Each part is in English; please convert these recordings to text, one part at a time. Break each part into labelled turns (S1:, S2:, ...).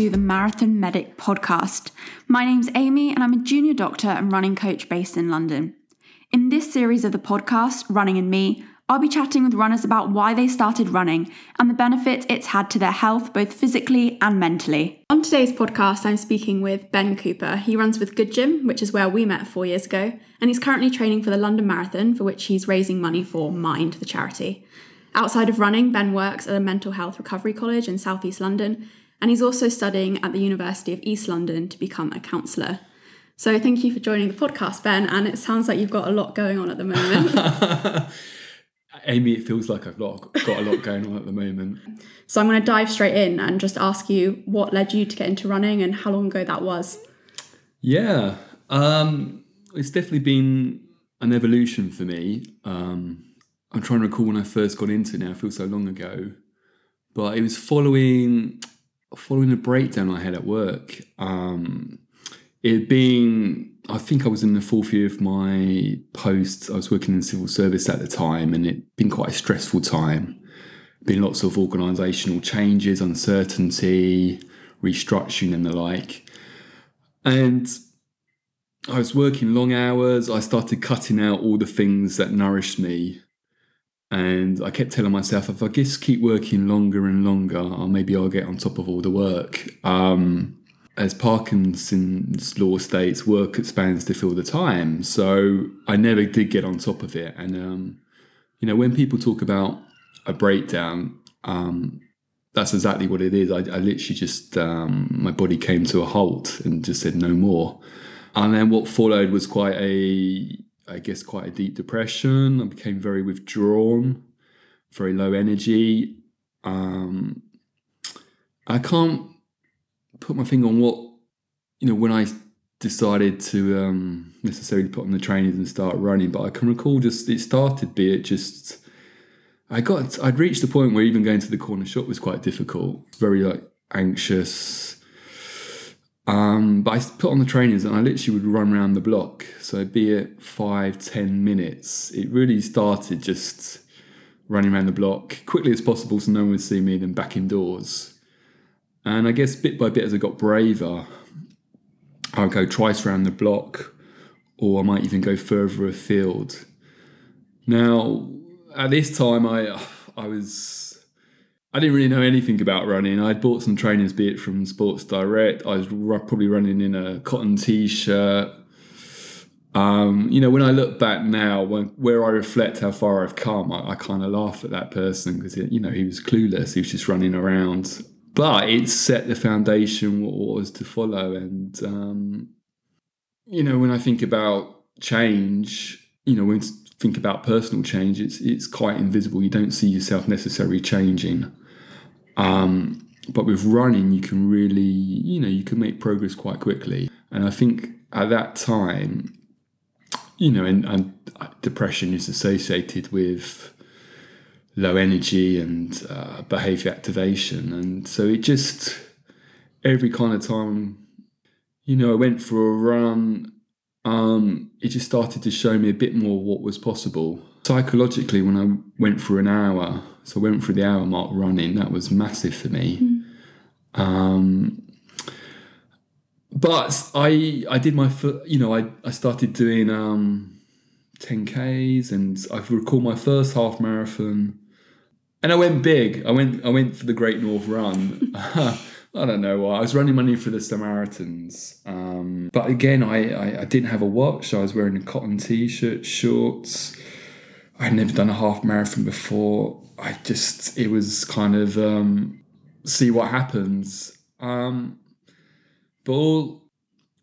S1: to the Marathon Medic podcast. My name's Amy, and I'm a junior doctor and running coach based in London. In this series of the podcast, Running and Me, I'll be chatting with runners about why they started running and the benefits it's had to their health, both physically and mentally. On today's podcast, I'm speaking with Ben Cooper. He runs with Good Gym, which is where we met four years ago, and he's currently training for the London Marathon, for which he's raising money for Mind, the charity. Outside of running, Ben works at a mental health recovery college in southeast London, and he's also studying at the University of East London to become a counsellor. So thank you for joining the podcast, Ben, and it sounds like you've got a lot going on at the moment.
S2: Amy, it feels like I've got, a lot going on at the moment.
S1: so I'm going to dive straight in and just ask you what led you to get into running and how long ago that was.
S2: Yeah, um, it's definitely been an evolution for me. Um, I'm trying to recall when I first got into it now, it feels so long ago. But it was following following a breakdown I had at work. Um, it being, I think I was in the fourth year of my post. I was working in civil service at the time, and it'd been quite a stressful time. Been lots of organisational changes, uncertainty, restructuring, and the like. And I was working long hours. I started cutting out all the things that nourished me and I kept telling myself, if I just keep working longer and longer, or maybe I'll get on top of all the work. Um, as Parkinson's law states, work expands to fill the time. So I never did get on top of it. And, um, you know, when people talk about a breakdown, um, that's exactly what it is. I, I literally just, um, my body came to a halt and just said no more. And then what followed was quite a I guess, quite a deep depression. I became very withdrawn, very low energy. Um, I can't put my finger on what, you know, when I decided to um, necessarily put on the trainers and start running, but I can recall just it started, be it just. I got, I'd reached the point where even going to the corner shop was quite difficult. Very like anxious, um, but I put on the trainers and I literally would run around the block. So be it five, ten minutes. It really started just running around the block quickly as possible so no one would see me, then back indoors. And I guess bit by bit as I got braver, I would go twice around the block, or I might even go further afield. Now, at this time, I I was I didn't really know anything about running. I'd bought some trainers, be it from Sports Direct. I was probably running in a cotton t-shirt. Um, you know, when I look back now, when, where I reflect how far I've come, I, I kind of laugh at that person because you know he was clueless. He was just running around, but it set the foundation what was to follow. And um, you know, when I think about change, you know, when think about personal change, it's it's quite invisible. You don't see yourself necessarily changing. Um, but with running, you can really, you know, you can make progress quite quickly. And I think at that time, you know, and, and depression is associated with low energy and uh, behavior activation. And so it just, every kind of time, you know, I went for a run, um, it just started to show me a bit more what was possible. Psychologically, when I went for an hour, so I went through the hour mark running. That was massive for me. Mm. Um, but I I did my you know I I started doing um, 10ks and I recall my first half marathon, and I went big. I went I went for the Great North Run. I don't know why. I was running money for the Samaritans. Um, but again, I, I, I, didn't have a watch. I was wearing a cotton t shirt, shorts. I'd never done a half marathon before. I just it was kind of um, see what happens. Um, but all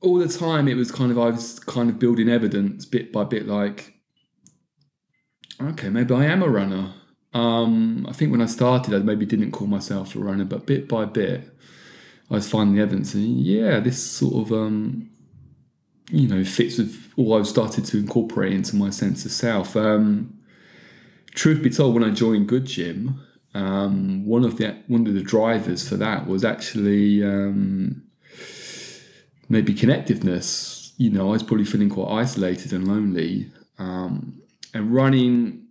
S2: all the time it was kind of I was kind of building evidence bit by bit, like okay, maybe I am a runner. Um, I think when I started, I maybe didn't call myself a runner, but bit by bit, I was finding the evidence, and yeah, this sort of um, you know fits with all I've started to incorporate into my sense of self. Um, truth be told, when I joined Good Gym, um, one of the one of the drivers for that was actually um, maybe connectiveness. You know, I was probably feeling quite isolated and lonely, um, and running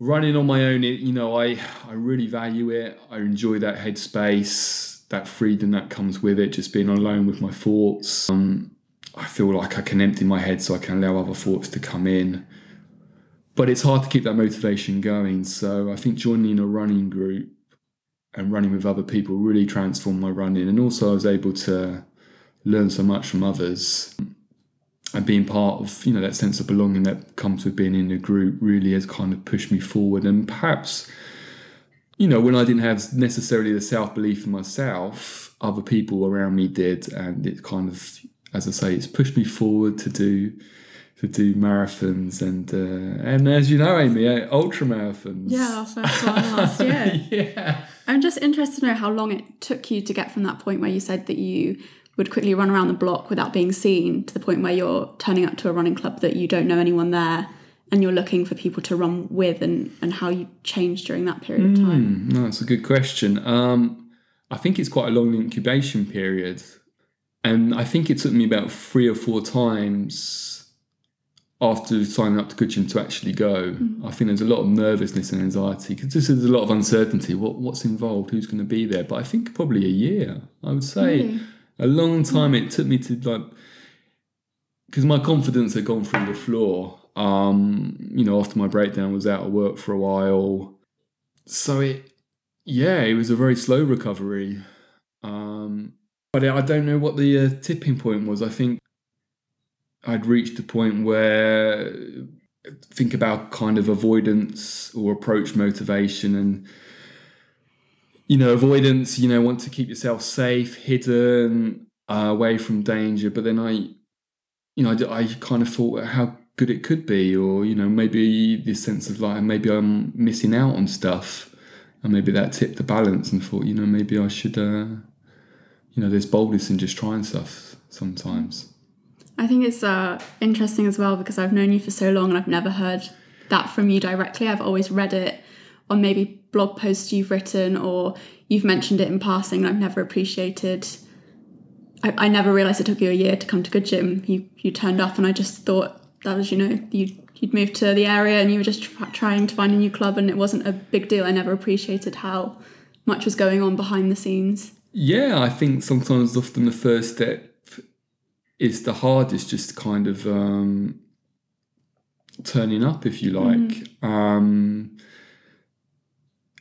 S2: running on my own. You know, I I really value it. I enjoy that headspace, that freedom that comes with it, just being alone with my thoughts. Um, I feel like I can empty my head so I can allow other thoughts to come in. But it's hard to keep that motivation going. So I think joining a running group and running with other people really transformed my running. And also, I was able to learn so much from others. And being part of, you know, that sense of belonging that comes with being in a group really has kind of pushed me forward. And perhaps, you know, when I didn't have necessarily the self belief in myself, other people around me did. And it kind of, as I say, it's pushed me forward to do to do marathons and uh, and as you know, Amy, uh, ultra marathons.
S1: Yeah, our first one last year.
S2: yeah.
S1: I'm just interested to know how long it took you to get from that point where you said that you would quickly run around the block without being seen to the point where you're turning up to a running club that you don't know anyone there and you're looking for people to run with and, and how you changed during that period of time.
S2: Mm, no, that's a good question. Um, I think it's quite a long incubation period. And I think it took me about three or four times after signing up to Good to actually go.
S1: Mm-hmm.
S2: I think there's a lot of nervousness and anxiety because there's a lot of uncertainty. What what's involved? Who's going to be there? But I think probably a year. I would say
S1: Really?
S2: a long time. It took me to like because my confidence had gone through the floor. Um, you know, after my breakdown, was out of work for a while. So it, yeah, it was a very slow recovery. Um, but I don't know what the uh, tipping point was. I think I'd reached a point where think about kind of avoidance or approach motivation and you know avoidance you know want to keep yourself safe hidden uh, away from danger. But then i you know I, I kind of thought how good it could be or you know maybe this sense of like maybe i'm missing out on stuff. And maybe that tipped the balance and thought you know maybe i should uh you know there's boldness in just trying stuff sometimes
S1: I think it's uh, interesting as well because I've known you for so long and I've never heard that from you directly. I've always read it on maybe blog posts you've written or you've mentioned it in passing and I've never appreciated. I, I never realised it took you a year to come to Good Gym. You you turned up and I just thought that was you know you you'd moved to the area and you were just tr- trying to find a new club and it wasn't a big deal. I never appreciated how much was going on behind the scenes.
S2: Yeah, I think sometimes often the first step is the hardest, just kind of um, turning up, if you like. Um,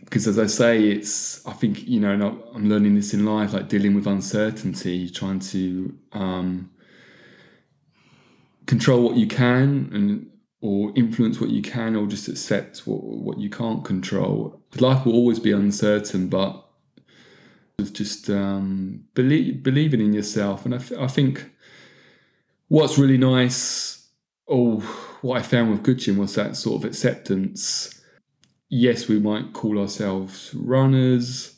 S2: because as I say, it's I think you know, and I'm learning this in life, like dealing with uncertainty, trying to um, control what you can and or influence what you can, or just accept what what you can't control. Life will always be uncertain, but it's just um, believe, believing in yourself, and I, th- I think what's really nice, or what I found with Gym was that sort of acceptance. Yes, we might call ourselves runners,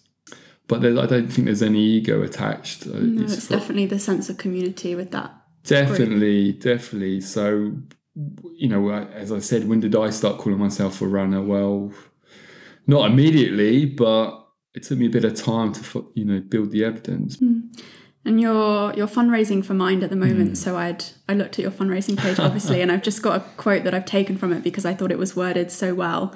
S2: but there, I don't think there's any ego attached. Uh,
S1: No,
S2: it's
S1: it's definitely the sense of community with that.
S2: Definitely, definitely. So, you know, as I said, when did I start calling myself a runner? Well, not immediately, but it took me a bit of time to, you know, build the evidence.
S1: And you're you're fundraising for Mind at the moment, hmm. so I'd I looked at your fundraising page obviously, and I've just got a quote that I've taken from it because I thought it was worded so well.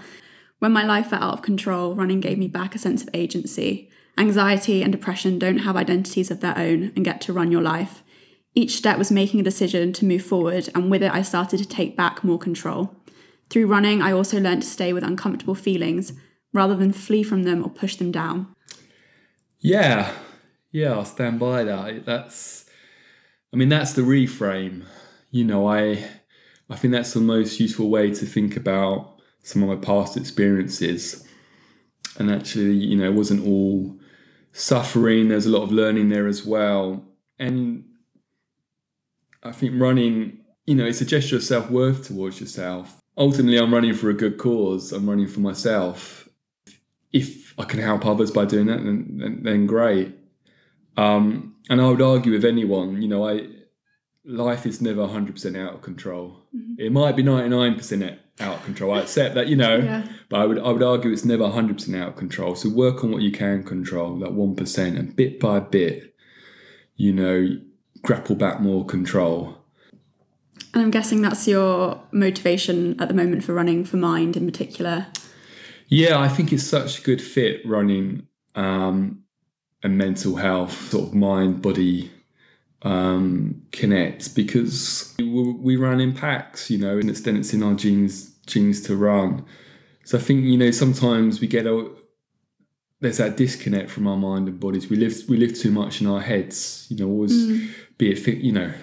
S1: When my life felt out of control, running gave me back a sense of agency. Anxiety and depression don't have identities of their own and get to run your life. Each step was making a decision to move forward, and with it, I started to take back more control. Through running, I also learned to stay with uncomfortable feelings rather than flee from them or push them down.
S2: Yeah, yeah, I'll stand by that. That's, I mean, that's the reframe. You know, I, I think that's the most useful way to think about some of my past experiences. And actually, you know, it wasn't all suffering. There's a lot of learning there as well. And I think running, you know, it's a gesture of self worth towards yourself. Ultimately, I'm running for a good cause. I'm running for myself. If I can help others by doing that, then, then, then great. Um, and I would argue with anyone, you know, I life is never 100% out of control. It might be 99% out of control. I accept that, you know,
S1: Yeah.
S2: but I would I would argue it's never 100% out of control. So work on what you can control, that 1%, and bit by bit, you know, grapple back more control.
S1: And I'm guessing that's your motivation at the moment for running for Mind in particular.
S2: Yeah, I think it's such a good fit running. Um, and mental health, sort of mind body um, connect because we, we run in packs, you know, and it's then it's in our genes genes to run. So I think you know sometimes we get a there's that disconnect from our mind and bodies. We live we live too much in our heads, you know. Always mm. be it you know.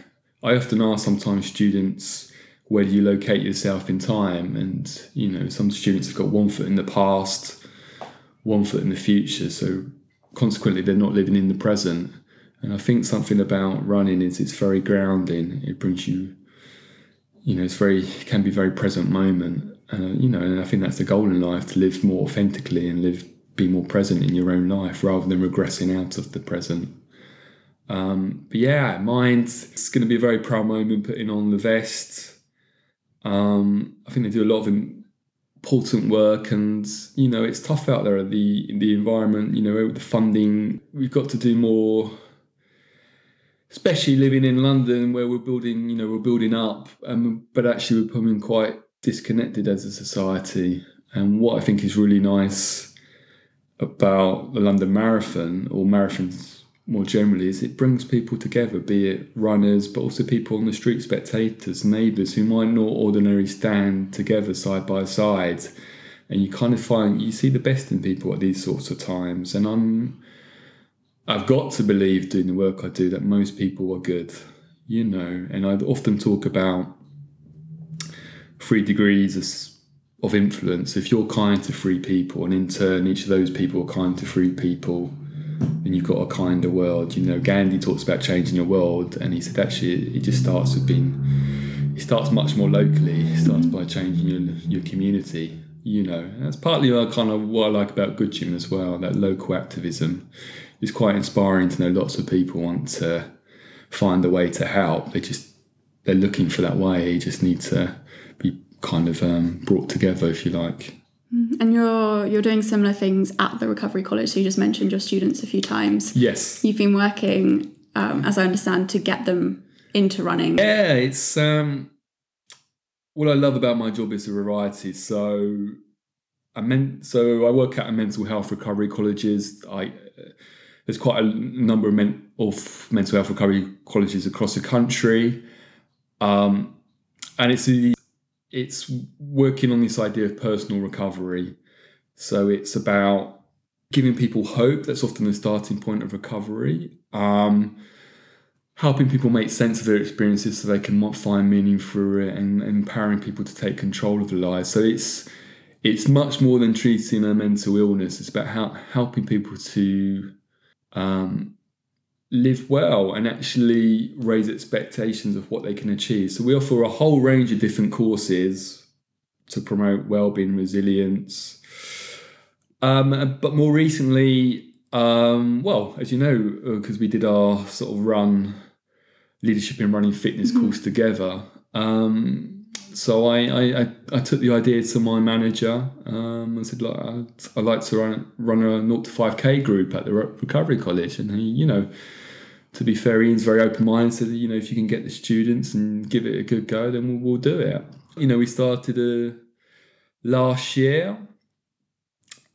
S2: I often ask sometimes students where do you locate yourself in time, and you know some students have got one foot in the past, one foot in the future. So consequently, they're not living in the present. And I think something about running is it's very grounding. It brings you, you know, it's very can be very present moment. And uh, you know, and I think that's the goal in life to live more authentically and live be more present in your own life rather than regressing out of the present. Um, but yeah, mind, it's going to be a very proud moment putting on the vest. Um, I think they do a lot of important work, and you know it's tough out there. The the environment, you know, the funding, we've got to do more especially living in London where we're building, you know, we're building up, um, but actually we're becoming quite disconnected as a society. And what I think is really nice about the London Marathon or marathons more generally is it brings people together, be it runners, but also people on the street, spectators, neighbours who might not ordinarily stand together side by side. And you kind of find you see the best in people at these sorts of times. And I'm I've got to believe doing the work I do that most people are good, you know, and I often talk about three degrees of influence. If you're kind to three people, and in turn, each of those people are kind to three people, then you've got a kinder world. You know, Gandhi talks about changing your world, and he said actually it just starts with being, it starts much more locally. It starts by changing your, your community. You know, and that's partly kind of what I like about Good Gym as well, that local activism is quite inspiring to know lots of people want to find a way to help. They just they're looking for that way. You just need to be kind of um, brought together, if you like.
S1: Mm-hmm. And you're you're doing similar things at the Recovery College. So you just mentioned your students a few times.
S2: Yes,
S1: you've been working, um, as I understand, to get them into running.
S2: Yeah, it's um, what I love about my job is the variety. So I meant so I work at a mental health recovery colleges. I there's quite a number of, men, of mental health recovery colleges across the country, um, and it's it's working on this idea of personal recovery. So it's about giving people hope. That's often the starting point of recovery. Um, helping people make sense of their experiences so they can find meaning through it, and, empowering people to take control of their lives. So it's it's much more than treating a mental illness. It's about how, helping people to um, live well and actually raise expectations of what they can achieve. So we offer a whole range of different courses to promote well-being, resilience. Um, but more recently, um, well, as you know, because uh, we did our sort of run leadership in running fitness mm-hmm. course together. Um, so I, I, I, took the idea to my manager. Um, I said, like, I'd, I'd, like to run, run a 0 to 5K group at the Recovery College. And he, you know, to be fair, Ian's very open minded. Said, you know, if you can get the students and give it a good go, then we'll, we'll do it. You know, we started uh, last year.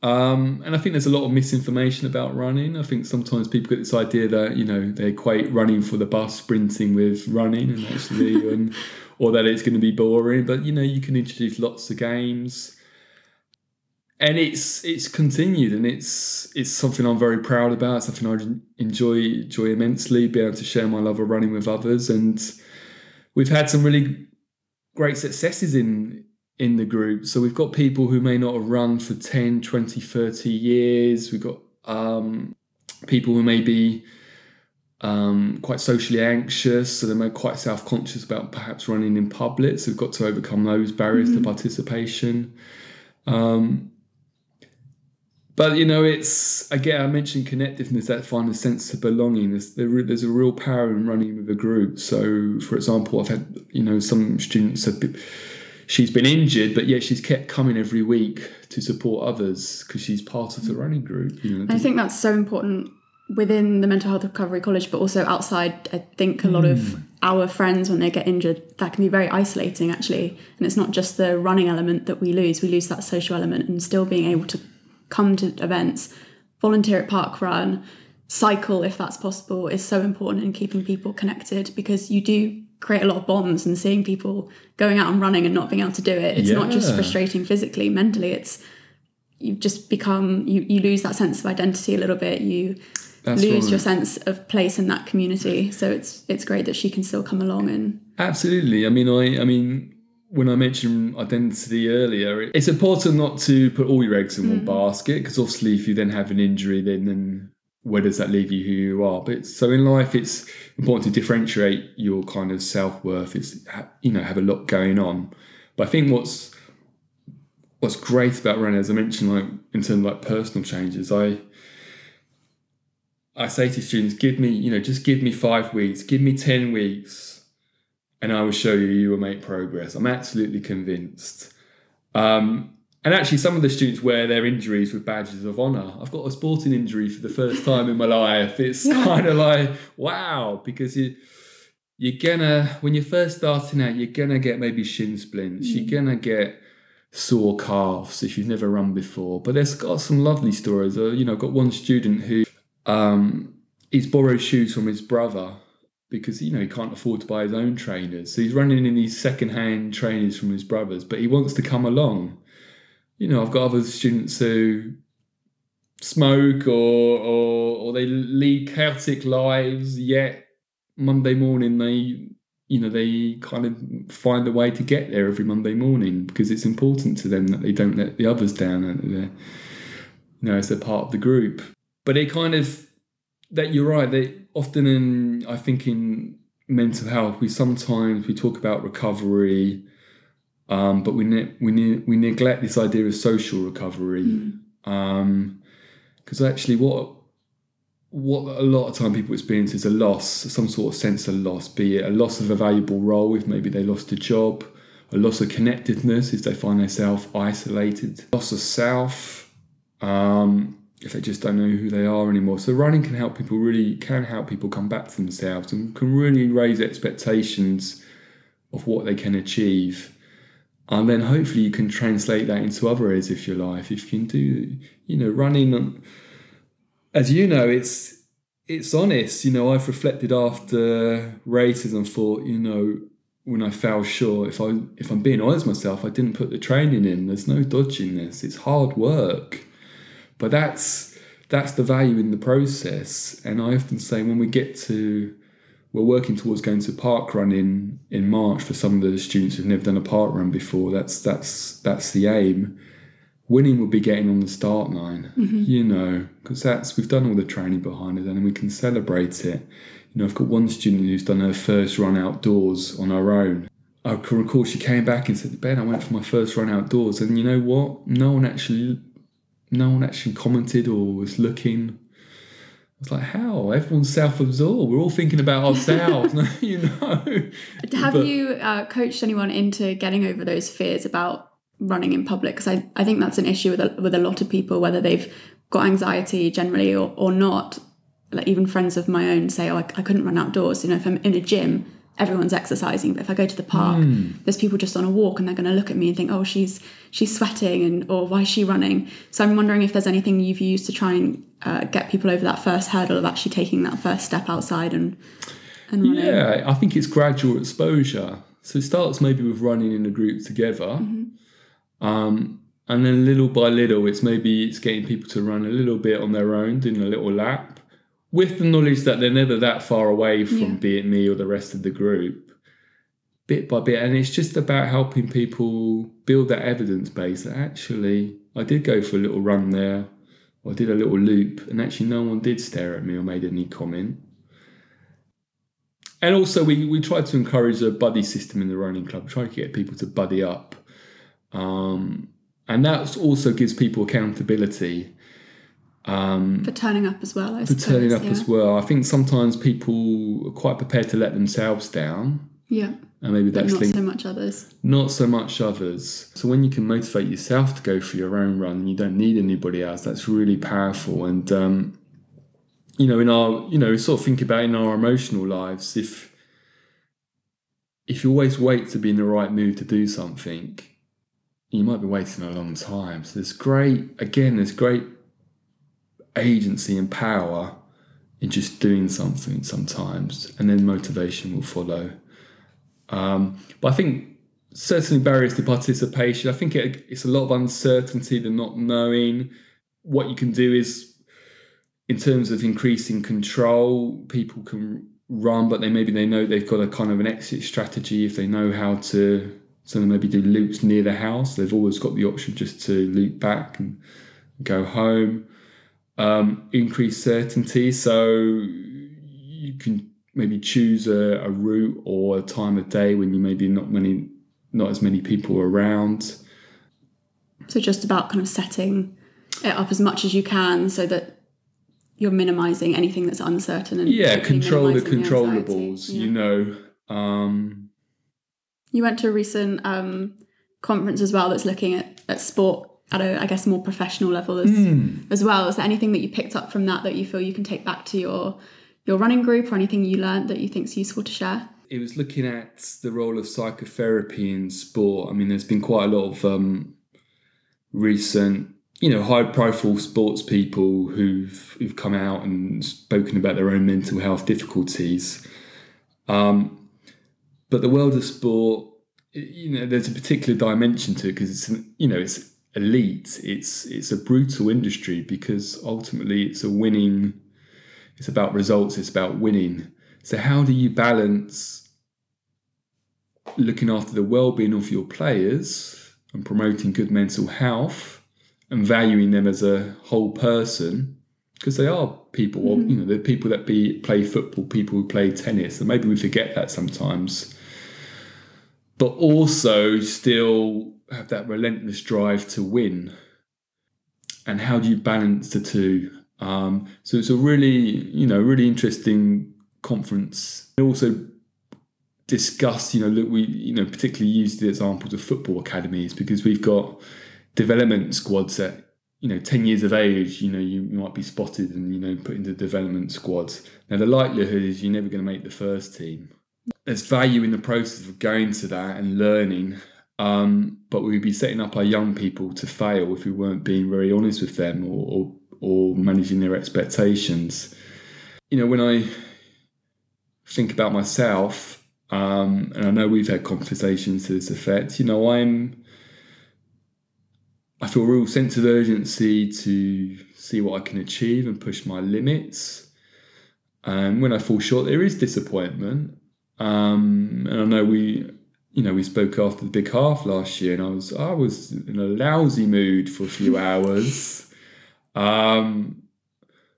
S2: Um, and I think there's a lot of misinformation about running. I think sometimes people get this idea that you know they equate running for the bus, sprinting with running, and actually, and or that it's going to be boring. But you know, you can introduce lots of games, and it's it's continued, and it's it's something I'm very proud about. Something I enjoy enjoy immensely. Be able to share my love of running with others, and we've had some really great successes in in the group. So we've got people who may not have run for 10, 20, 30 years. We've got um, people who may be um, quite socially anxious, so they're quite self conscious about perhaps running in public. So we've got to overcome those barriers mm-hmm. to participation. Um, but you know, it's again I mentioned connectiveness, that find a sense of belonging. There's, there's a real power in running with a group. So, for example, I've had you know some students have. Been, she's been injured, but yet she's kept coming every week to support others because she's part of the running group. You know,
S1: I think that's so important within the mental health recovery college but also outside i think a lot mm. of hmm. our friends when they get injured that can be very isolating actually and it's not just the running element that we lose we lose that social element and still being able to come to events volunteer at park run cycle, if that's possible, is so important in keeping people connected because you do create a lot of bonds and seeing people going out and running and not being able to do it. It's not just frustrating physically, mentally, it's you just become you, you lose that sense of identity a little bit. You
S2: That's
S1: lose
S2: right.
S1: your sense of place in that community. So it's it's great that she can still come along and
S2: Absolutely. I mean, I, I mean, when I mentioned identity earlier, it's important not to put all your eggs in one mm. basket because obviously, if you then have an injury, then then where does that leave you who you are? But so in life, it's important to differentiate your kind of self worth. It's ha- you know have a lot going on, but I think what's what's great about running, as I mentioned, like in terms of like personal changes, I I say to students, give me, you know, just give me five weeks, give me 10 weeks, and I will show you you will make progress. I'm absolutely convinced. Um, and actually, some of the students wear their injuries with badges of honour. I've got a sporting injury for the first time in my life. It's kind of like, wow, because you, you're gonna, when you're first starting out, you're gonna get maybe shin splints, you're gonna get sore calves if you've never run before. But there's got some lovely stories. Uh, you know, I've got one student who um, he's borrowed shoes from his brother because you know he can't afford to buy his own trainers. So he's running in these second-hand trainers from his brothers, but he wants to come along. You know, I've got other students who smoke or or, or they lead chaotic lives. Yet Monday morning they you know they kind of find a way to get there every Monday morning because it's important to them that they don't let the others down they're you know as they're part of the group. But it kind of that you're right. They often in I think in mental health we sometimes we talk about recovery, um, but we ne- we ne- we neglect this idea of social recovery because actually what what a lot of time people experience is a loss, some sort of sense of loss, be it a loss of a valuable role if maybe they lost a job, a loss of connectedness if they find themselves isolated, loss of self, um, if they just don't know who they are anymore. So running can help people really can help people come back to themselves and can really raise expectations of what they can achieve. And then hopefully you can translate that into other areas of your life. If you can do, you know, running um, as you know, it's it's honest. You know, I've reflected after races and thought, you know, when I fell short, if I if I'm being honest myself, I didn't put the training in. There's no dodging this. It's hard work, but that's that's the value in the process. And I often say when we get to we're working towards going to park run in, in March for some of the students who've never done a park run before. That's that's that's the aim winning would be getting on the start line, mm-hmm. you know, because that's we've done all the training behind it, and we can celebrate it. You know, I've got one student who's done her first run outdoors on her own. I can recall she came back and said, "Ben, I went for my first run outdoors, and you know what? No one actually, no one actually commented or was looking." I was like, "How? Everyone's self-absorbed. We're all thinking about ourselves, you know."
S1: Have
S2: But-
S1: you uh, coached anyone into getting over those fears about running in public? Because I, I think that's an issue with a, with a lot of people, whether they've got anxiety generally or, or not. Like even friends of my own say, oh, I, I couldn't run outdoors. You know, if I'm in a gym, everyone's exercising, but if I go to the park, there's people just on a walk and they're going to look at me and think, oh, she's she's sweating and or why is she running? So I'm wondering if there's anything you've used to try and uh, get people over that first hurdle of actually taking that first step outside and and running.
S2: Yeah, I think it's gradual exposure. So it starts maybe with running in a group together, um, and then little by little, it's maybe it's getting people to run a little bit on their own, doing a little lap, with the knowledge that they're never that far away from
S1: Yeah.
S2: be it me or the rest of the group. Bit by bit, and it's just about helping people build that evidence base that actually I did go for a little run there, I did a little loop, and actually no one did stare at me or made any comment. And also, we, we try to encourage a buddy system in the running club. Try to get people to buddy up, um, and that also gives people accountability
S1: For turning up as well, I
S2: for
S1: suppose.
S2: turning up
S1: yeah.
S2: as well. I think sometimes people are quite prepared to let themselves down,
S1: Yeah,
S2: and maybe
S1: but
S2: that's
S1: not so much others.
S2: not so much others. So when you can motivate yourself to go for your own run and you don't need anybody else, that's really powerful. And um, you know, in our you know, we sort of think about in our emotional lives, if if you always wait to be in the right mood to do something, you might be waiting a long time. So there's great again, there's great agency and power in just doing something sometimes, and then motivation will follow. Um, but I think certainly barriers to participation. I think it, it's a lot of uncertainty, the not knowing. What you can do is, in terms of increasing control, people can run, but they maybe they know they've got a kind of an exit strategy if they know how to. So they maybe do loops near the house. They've always got the option just to loop back and go home. Um, increase certainty, so you can maybe choose a, a route or a time of day when you maybe not many not as many people around.
S1: So just about kind of setting it up as much as you can so that you're minimizing anything that's uncertain and
S2: Yeah, control the controllables.
S1: anxiety.
S2: You know, um,
S1: You went to a recent um, conference as well that's looking at, at sport at a, I guess, more professional level as,
S2: Hmm.
S1: as well. Is there anything that you picked up from that that you feel you can take back to your your running group or anything you learned that you think is useful to share?
S2: it was looking at the role of psychotherapy in sport. I mean, there's been quite a lot of um, recent, you know, high-profile sports people who've who've come out and spoken about their own mental health difficulties. Um, but the world of sport, you know, there's a particular dimension to it because it's, an, you know, it's elite. It's it's a brutal industry because ultimately it's a winning. It's about results. It's about winning. So how do you balance looking after the well-being of your players and promoting good mental health and valuing them as a whole person because they are people mm-hmm. you know they're people that be play football people who play tennis and maybe we forget that sometimes but also still have that relentless drive to win and how do you balance the two um, so it's a really you know really interesting conference and also discussed, you know, look, we, you know, particularly used the examples of football academies because we've got development squads at, you know, 10 years of age, you know, you might be spotted and, you know, put into development squads. Now, the likelihood is you're never going to make the first team. There's value in the process of going to that and learning, um, but we'd be setting up our young people to fail if we weren't being very honest with them or, or, or managing their expectations. You know, when I think about myself, um, and I know we've had conversations to this effect. You know, I'm. I feel a real sense of urgency to see what I can achieve and push my limits. And when I fall short, there is disappointment. Um, and I know we, you know, we spoke after the big half last year, and I was I was in a lousy mood for a few hours. Um,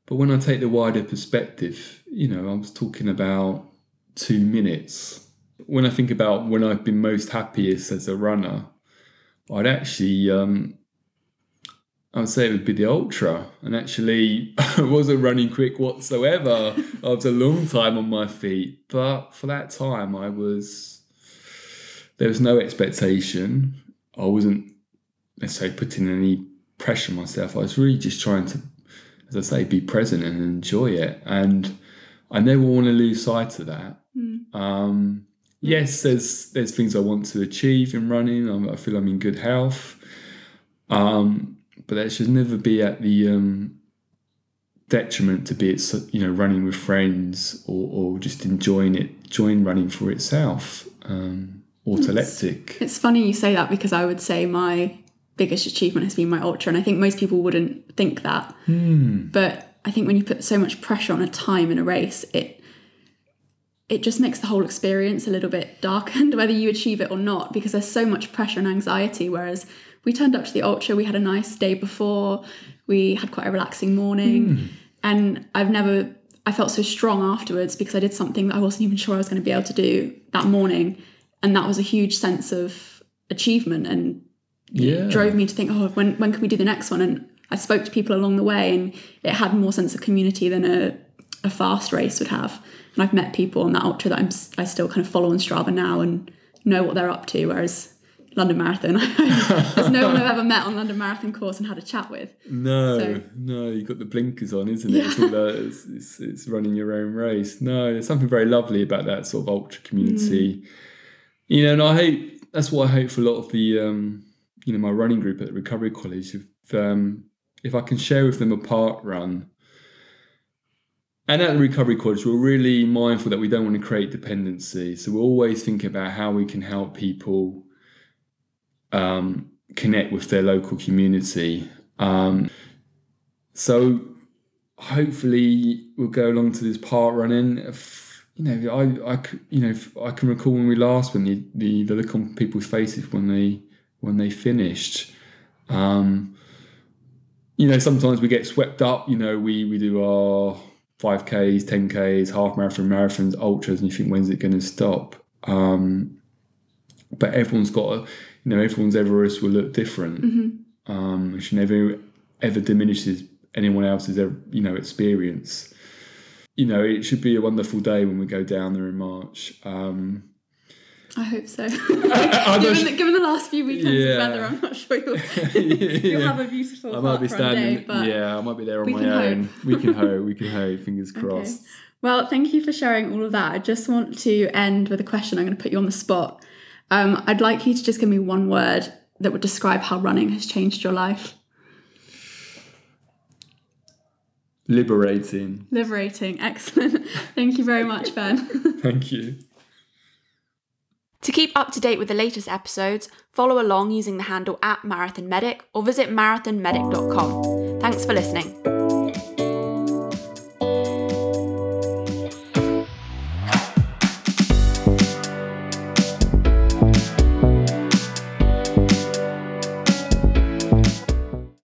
S2: but when I take the wider perspective, you know, I was talking about two minutes. When I think about when I've been most happiest as a runner, I'd actually, um, I would say it would be the ultra. And actually, I wasn't running quick whatsoever. I was a long time on my feet, but for that time, I was. There was no expectation. I wasn't necessarily putting any pressure on myself. I was really just trying to, as I say, be present and enjoy it. And I never want to lose sight of that. Um, yes, there's there's things I want to achieve in running. I'm, I feel I'm in good health, um, but that should never be at the um, detriment to be it. You know, running with friends or, or just enjoying it, enjoying running for itself. Um, autotelic.
S1: It's funny you say that because I would say my biggest achievement has been my ultra, and I think most people wouldn't think that. Hmm. But I think when you put so much pressure on a time in a race, it it just makes the whole experience a little bit darkened, whether you achieve it or not, because there's so much pressure and anxiety. Whereas we turned up to the ultra, we had a nice day before, we had quite a relaxing morning, hmm. and I've never I felt so strong afterwards because I did something that I wasn't even sure I was going to be able to do that morning, and that was a huge sense of achievement and
S2: Yeah.
S1: drove me to think, oh, when when can we do the next one? And I spoke to people along the way, and it had more sense of community than a a fast race would have. And I've met people on that ultra that I'm I still kind of follow on Strava now and know what they're up to. Whereas London Marathon, there's no one I've ever met on London Marathon course and had a chat with.
S2: No,
S1: So-
S2: no, you've got the blinkers on, isn't it? It's, all it's, it's, it's running your own race. No, there's something very lovely about that sort of ultra community. Mm. You know, and I hope that's what I hope for a lot of the, um, you know, my running group at Recovery College. If um, if I can share with them a park run, and at the recovery college, we're really mindful that we don't want to create dependency. So we're always thinking about how we can help people um, connect with their local community. Um, so hopefully we'll go along to this park running. If, you know, I, I, you know, I can recall when we last when the, the, the look on people's faces when they when they finished. Um, you know, sometimes we get swept up. You know, we we do our five Ks, ten Ks, half marathon, marathons, ultras, and you think when's it going to stop? Um, but everyone's got a, you know, everyone's Everest will look different,
S1: Mm-hmm.
S2: um, which never ever diminishes anyone else's you know experience. You know, it should be a wonderful day when we go down there in March. Um,
S1: I hope so. Given, the, given the last few weekends
S2: Yeah.
S1: of weather, I'm not sure you'll, you'll have a beautiful
S2: I might be standing.
S1: day. But
S2: yeah, I might be there on my own.
S1: hope.
S2: We can hope. We can hope. Fingers
S1: Okay.
S2: crossed.
S1: Well, thank you for sharing all of that. I just want to end with a question. I'm going to put you on the spot. Um, I'd like you to just give me one word that would describe how running has changed your life.
S2: Liberating.
S1: Liberating. Excellent. Thank you very much, Ben.
S2: Thank you.
S1: To keep up to date with the latest episodes, follow along using the handle at Marathon Medic or visit marathonmedic.com. Thanks for listening.